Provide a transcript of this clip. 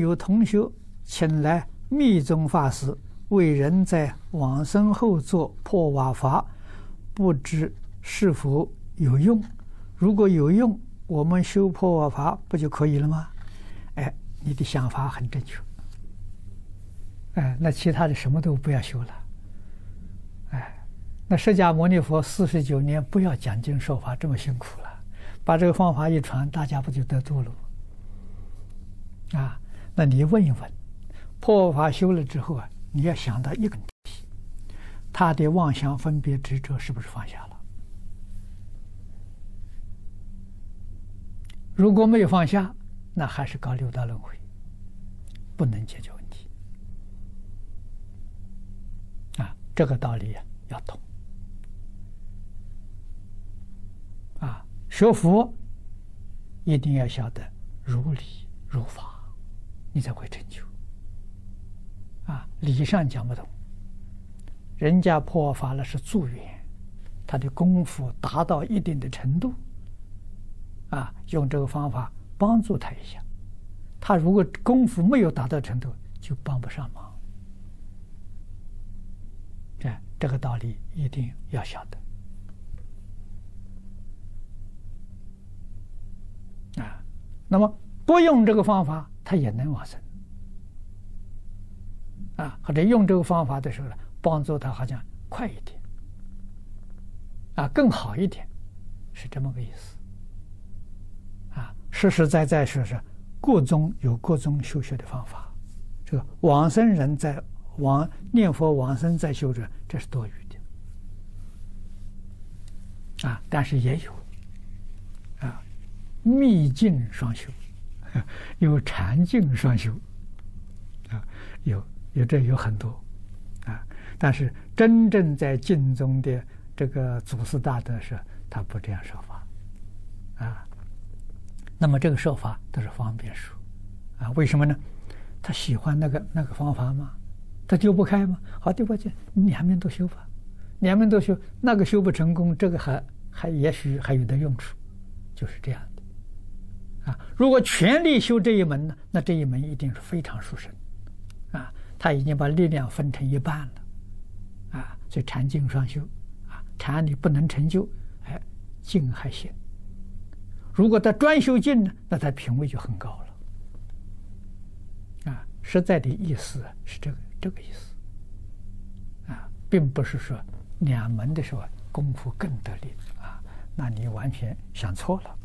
有同学请来密宗法师为人在往生后做破瓦法，不知是否有用？如果有用，我们修破瓦法不就可以了吗？哎，你的想法很正确。哎，那其他的什么都不要修了。哎，那释迦牟尼佛四十九年不要讲经说法这么辛苦了，把这个方法一传，大家不就得度了吗？啊，那你问一问，破法修了之后啊，你要想到一个问题，他的妄想分别执着是不是放下了？如果没有放下，那还是搞六道轮回，不能解决问题。啊，这个道理啊要懂。啊，学佛一定要晓得如理如法。你才会成就啊！理上讲不懂，人家破法了是助缘，他的功夫达到一定的程度，啊，用这个方法帮助他一下。他如果功夫没有达到程度，就帮不上忙。这这个道理一定要晓得啊。那么不用这个方法。他也能往生啊，或者用这个方法的时候呢，帮助他好像快一点啊，更好一点，是这么个意思啊。实实在在说是各宗有各宗修学的方法，这个往生人在往念佛往生在修者，这是多余的啊。但是也有啊，密静双修。有禅净双修，啊，有有这有很多，啊，但是真正在净宗的这个祖师大德是，他不这样说法，啊，那么这个说法都是方便说，啊，为什么呢？他喜欢那个那个方法吗？他丢不开吗？好，丢不开，两边都修吧，两边都修，那个修不成功，这个还还也许还有点用处，就是这样的。啊，如果全力修这一门呢，那这一门一定是非常殊胜，啊，他已经把力量分成一半了，啊，所以禅净双修，啊，禅你不能成就，哎，净还行。如果他专修净呢，那他品位就很高了，啊，实在的意思是这个这个意思，啊，并不是说两门的时候功夫更得力啊，那你完全想错了。